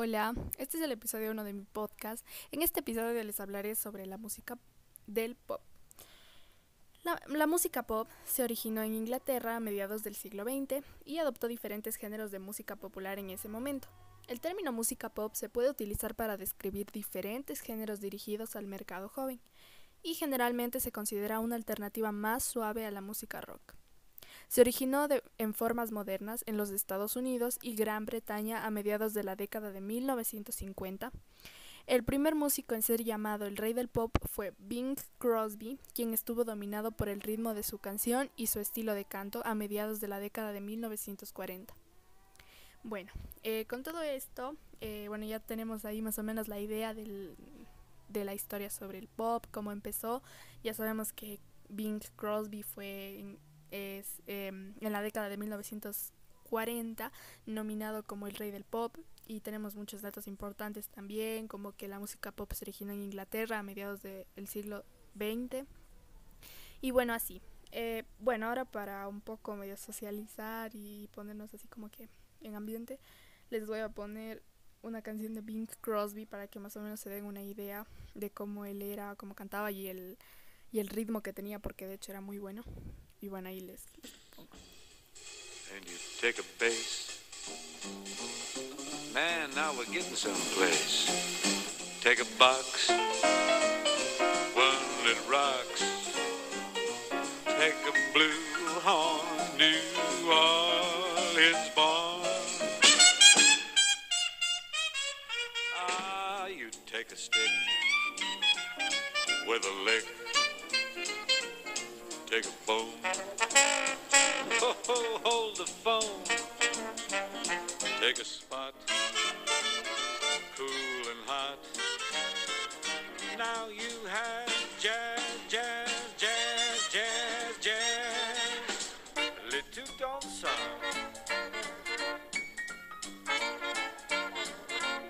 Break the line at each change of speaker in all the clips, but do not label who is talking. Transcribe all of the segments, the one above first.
Hola, este es el episodio 1 de mi podcast. En este episodio les hablaré sobre la música del pop. La, la, música pop se originó en Inglaterra a mediados del siglo XX y adoptó diferentes géneros de música popular en ese momento. El término música pop se puede utilizar para describir diferentes géneros dirigidos al mercado joven y generalmente se considera una alternativa más suave a la música rock. Se originó en formas modernas en los Estados Unidos y Gran Bretaña a mediados de la década de 1950. El primer músico en ser llamado el rey del pop fue Bing Crosby, quien estuvo dominado por el ritmo de su canción y su estilo de canto a mediados de la década de 1940. Bueno, eh, con todo esto, eh, bueno, ya tenemos ahí más o menos la idea del, de la historia sobre el pop, cómo empezó. Ya sabemos que Bing Crosby fue es, em, en la década de 1940 nominado como el rey del pop y tenemos muchos datos importantes también, como que la música pop se originó en Inglaterra a mediados del siglo XX. Y bueno, así. Eh, bueno, ahora para un poco medio socializar y ponernos así como que en ambiente, les voy a poner una canción de Bing Crosby para que más o menos se den una idea de cómo él era, cómo cantaba y el, y el ritmo que tenía, porque de hecho era muy bueno. Y bueno, ahí les, les pongo. And you take a bass. Man, now we're getting someplace. Take a box. One that rocks. Take a blue horn, New Orleans born. Ah, you take a stick with a lick. Take a bone. Oh, oh, hold the phone. Take a spot. Cool and hot. Now you have jazz, jazz, jazz, jazz, jazz. Little dancehall.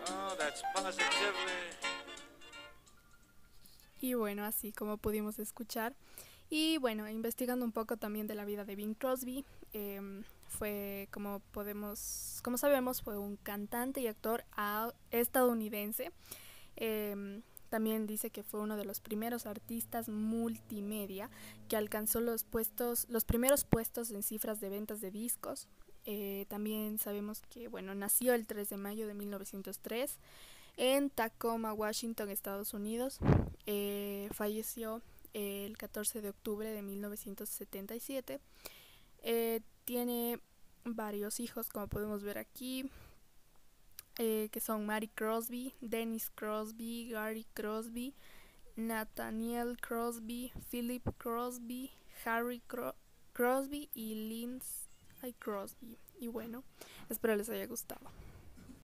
Oh, that's positively. Y bueno, así como pudimos escuchar, y bueno, investigando un poco también de la vida de Bing Crosby, eh, fue como podemos, como sabemos, fue un cantante y actor estadounidense. Eh, también dice que fue uno de los primeros artistas multimedia que alcanzó los puestos, los primeros puestos en cifras de ventas de discos. Eh, también sabemos que bueno, nació el 3 de mayo de 1903 en Tacoma, Washington, Estados Unidos. Eh, falleció el 14 de octubre de 1977. Eh, tiene varios hijos, como podemos ver aquí, eh, que son Mary Crosby, Dennis Crosby, Gary Crosby, Nathaniel Crosby, Philip Crosby, Harry Crosby y Lindsay Crosby. Y bueno, espero les haya gustado.